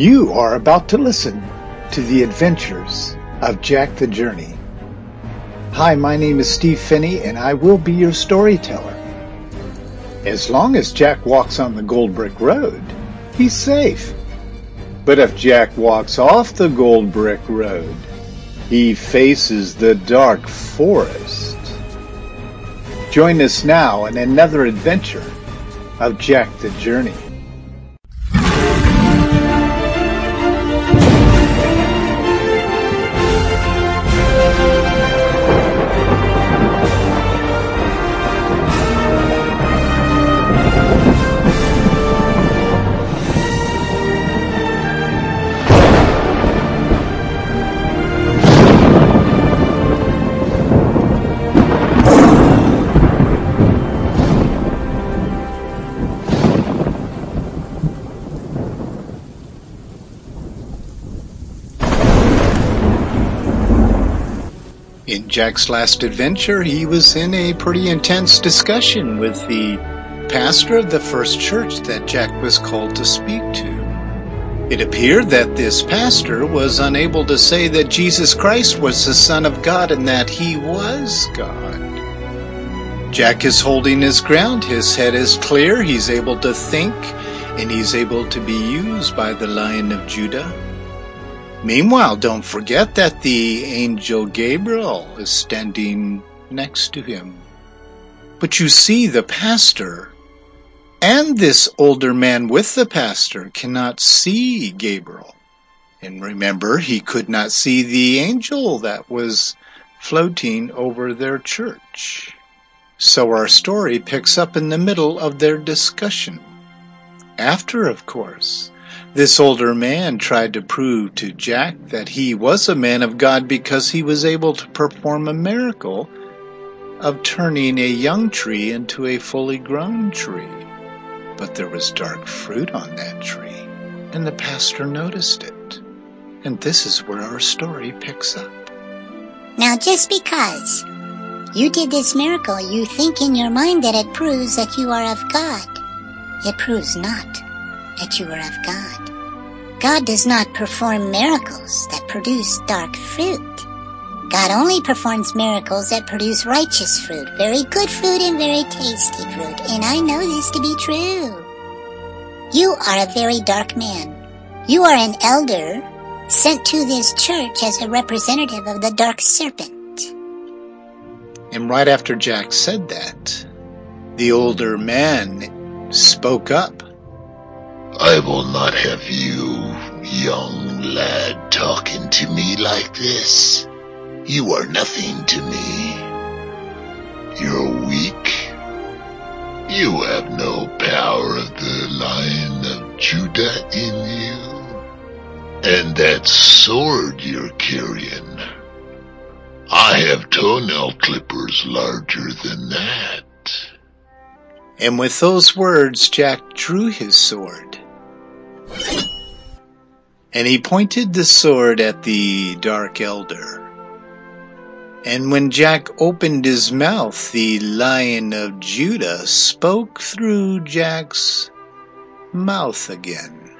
You are about to listen to the adventures of Jack the Journey. Hi, my name is Steve Phinney, and I will be your storyteller. As long as Jack walks on the Gold Brick Road, he's safe. But if Jack walks off the Gold Brick Road, he faces the dark forest. Join us now in another adventure of Jack the Journey. Jack's last adventure, he was in a pretty intense discussion with the pastor of the first church that Jack was called to speak to. It appeared that this pastor was unable to say that Jesus Christ was the Son of God and that he was God. Jack is holding his ground. His head is clear. He's able to think and he's able to be used by the Lion of Judah. Meanwhile, don't forget that the angel Gabriel is standing next to him. But you see, the pastor and this older man with the pastor cannot see Gabriel. And remember, he could not see the angel that was floating over their church. So our story picks up in the middle of their discussion. After, of course, this older man tried to prove to Jack that he was a man of God because he was able to perform a miracle of turning a young tree into a fully grown tree. But there was dark fruit on that tree, and the pastor noticed it. And this is where our story picks up. Now, just because you did this miracle, you think in your mind that it proves that you are of God. It proves not that you are of God. God does not perform miracles that produce dark fruit. God only performs miracles that produce righteous fruit, very good fruit and very tasty fruit, and I know this to be true. You are a very dark man. You are an elder sent to this church as a representative of the dark serpent. And right after Jack said that, the older man spoke up. I will not have you, young lad, talking to me like this. You are nothing to me. You're weak. You have no power of the Lion of Judah in you. And that sword you're carrying, I have toenail clippers larger than that. And with those words, Jack drew his sword. And he pointed the sword at the Dark Elder. And when Jack opened his mouth, the Lion of Judah spoke through Jack's mouth again.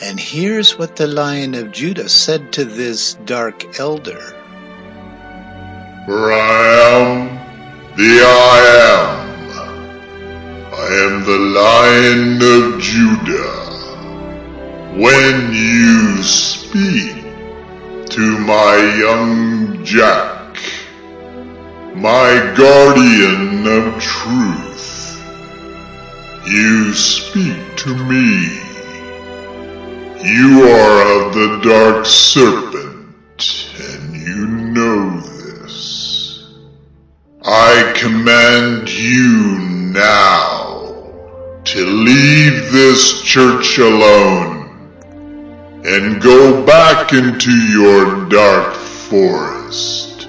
And here's what the Lion of Judah said to this Dark Elder. For I am the I am. I am the Lion of Judah. When you speak to my young Jack, my guardian of truth, you speak to me. You are of the dark serpent, and you know this. I command you now to leave this church alone and go back into your dark forest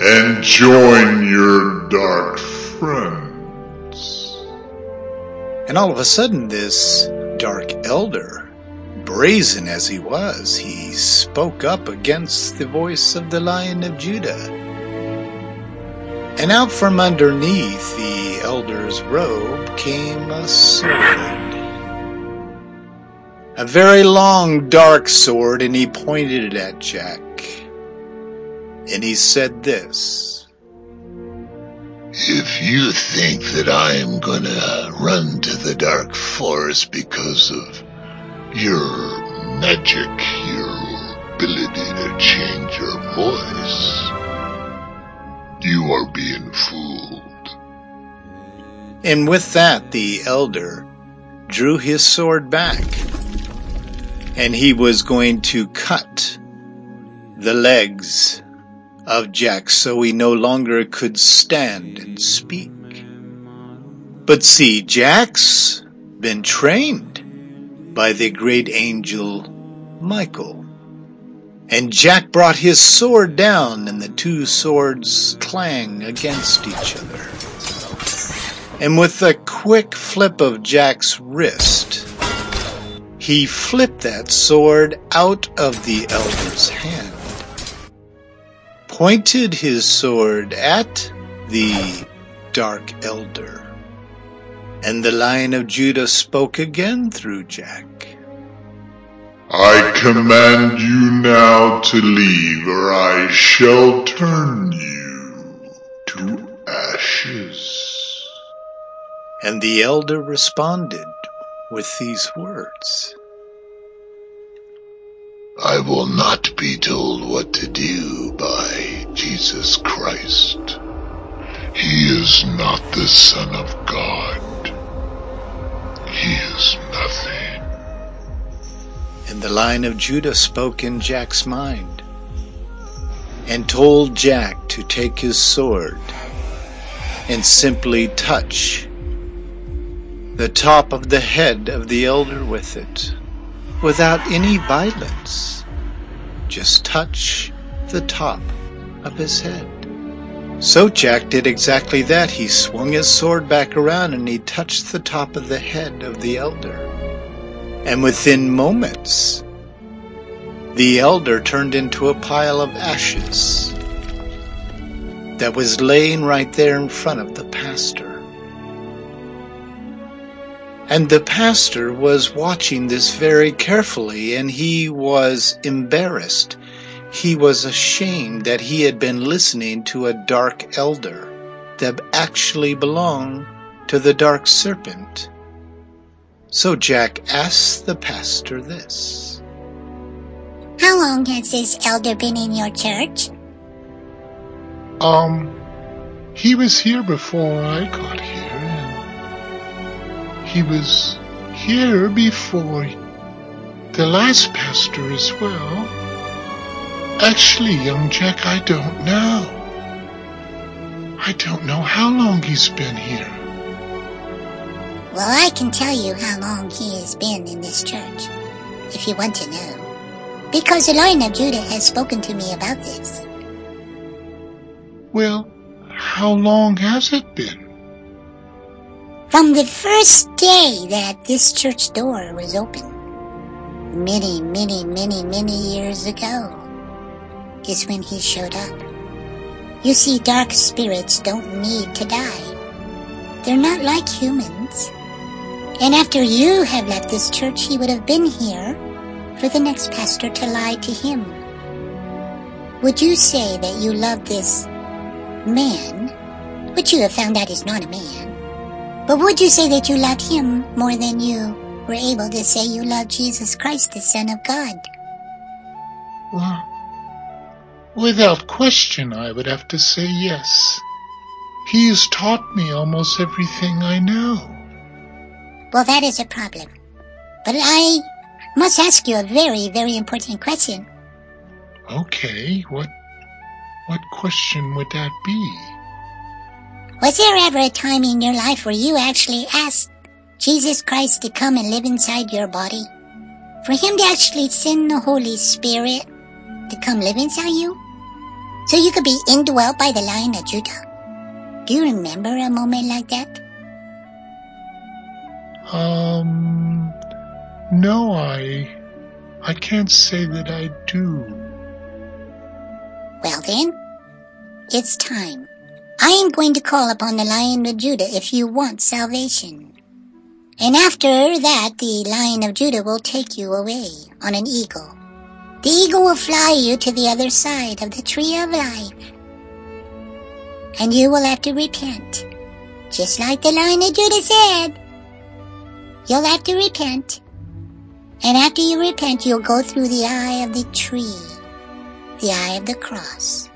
and join your dark friends. And all of a sudden, this Dark Elder, brazen as he was, he spoke up against the voice of the Lion of Judah. And out from underneath the elder's robe came a sword. A very long dark sword and he pointed it at Jack. And he said this. If you think that I am gonna run to the dark forest because of your magic, your ability to change your voice, you are being fooled. And with that, the elder drew his sword back and he was going to cut the legs of Jack so he no longer could stand and speak. But see, Jack's been trained by the great angel Michael. And Jack brought his sword down and the two swords clang against each other. And with a quick flip of Jack's wrist, he flipped that sword out of the elder's hand, pointed his sword at the dark elder, and the lion of Judah spoke again through Jack. I command you now to leave, or I shall turn you to ashes. And the elder responded with these words. I will not be told what to do by Jesus Christ. He is not the Son of God. He is nothing. And the Lion of Judah spoke in Jack's mind and told Jack to take his sword and simply touch the top of the head of the elder with it without any violence. Just touch the top of his head. So Jack did exactly that. He swung his sword back around and he touched the top of the head of the elder. And within moments, the elder turned into a pile of ashes that was laying right there in front of the pastor. And the pastor was watching this very carefully and he was embarrassed. He was ashamed that he had been listening to a dark elder that actually belonged to the dark serpent. So Jack asked the pastor this. How long has this elder been in your church? Um, he was here before I got here. He was here before the last pastor as well. Actually, young Jack, I don't know. I don't know how long he's been here. Well, I can tell you how long he has been in this church, if you want to know. Because the Lion of Judah has spoken to me about this. Well, how long has it been? From the first day that this church door was open, many, many, many, many years ago, is when he showed up. You see, dark spirits don't need to die. They're not like humans. And after you have left this church, he would have been here for the next pastor to lie to him. Would you say that you love this man, which you have found out is not a man? But would you say that you loved him more than you were able to say you love Jesus Christ, the Son of God? Well, without question, I would have to say yes. He has taught me almost everything I know. Well, that is a problem. But I must ask you a very, very important question. Okay, what what question would that be? Was there ever a time in your life where you actually asked Jesus Christ to come and live inside your body? For him to actually send the Holy Spirit to come live inside you? So you could be indwelt by the Lion of Judah? Do you remember a moment like that? Um, no, I, I can't say that I do. Well then, it's time. I am going to call upon the Lion of Judah if you want salvation. And after that, the Lion of Judah will take you away on an eagle. The eagle will fly you to the other side of the tree of life. And you will have to repent. Just like the Lion of Judah said. You'll have to repent. And after you repent, you'll go through the eye of the tree, the eye of the cross.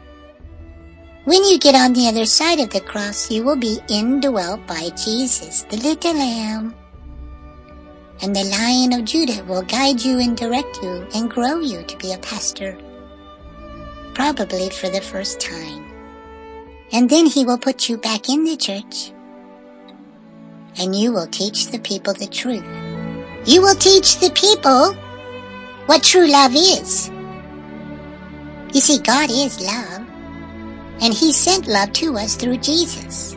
When you get on the other side of the cross, you will be indwelt by Jesus, the little lamb. And the Lion of Judah will guide you and direct you and grow you to be a pastor. Probably for the first time. And then he will put you back in the church. And you will teach the people the truth. You will teach the people what true love is. You see, God is love. And he sent love to us through Jesus.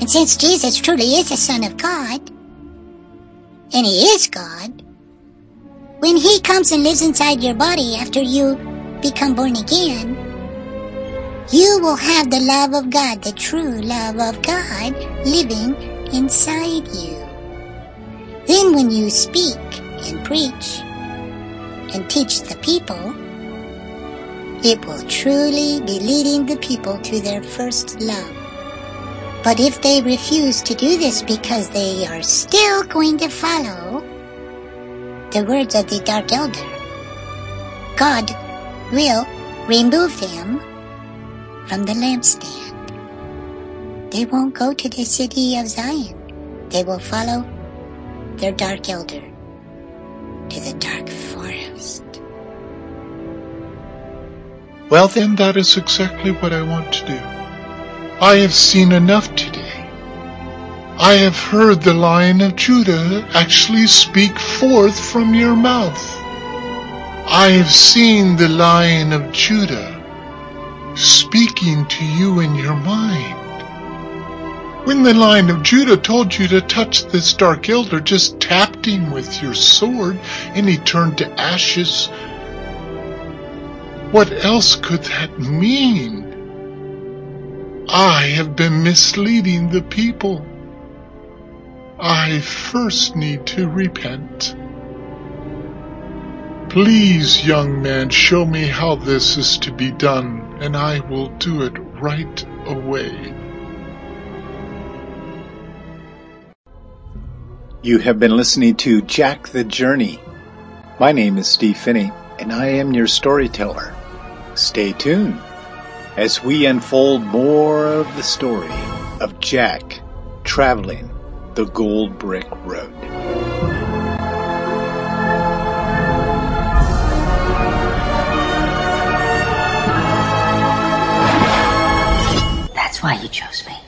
And since Jesus truly is the Son of God, and He is God, when He comes and lives inside your body after you become born again, you will have the love of God, the true love of God, living inside you. Then when you speak and preach and teach the people, it will truly be leading the people to their first love. But if they refuse to do this because they are still going to follow the words of the Dark Elder, God will remove them from the lampstand. They won't go to the city of Zion. They will follow their Dark Elder to the dark forest. Well, then, that is exactly what I want to do. I have seen enough today. I have heard the Lion of Judah actually speak forth from your mouth. I have seen the Lion of Judah speaking to you in your mind. When the Lion of Judah told you to touch this dark elder, just tapped him with your sword and he turned to ashes. What else could that mean? I have been misleading the people. I first need to repent. Please, young man, show me how this is to be done, and I will do it right away. You have been listening to Jack the Journey. My name is Steve Phinney, and I am your storyteller. Stay tuned as we unfold more of the story of Jack traveling the Gold Brick Road. That's why you chose me.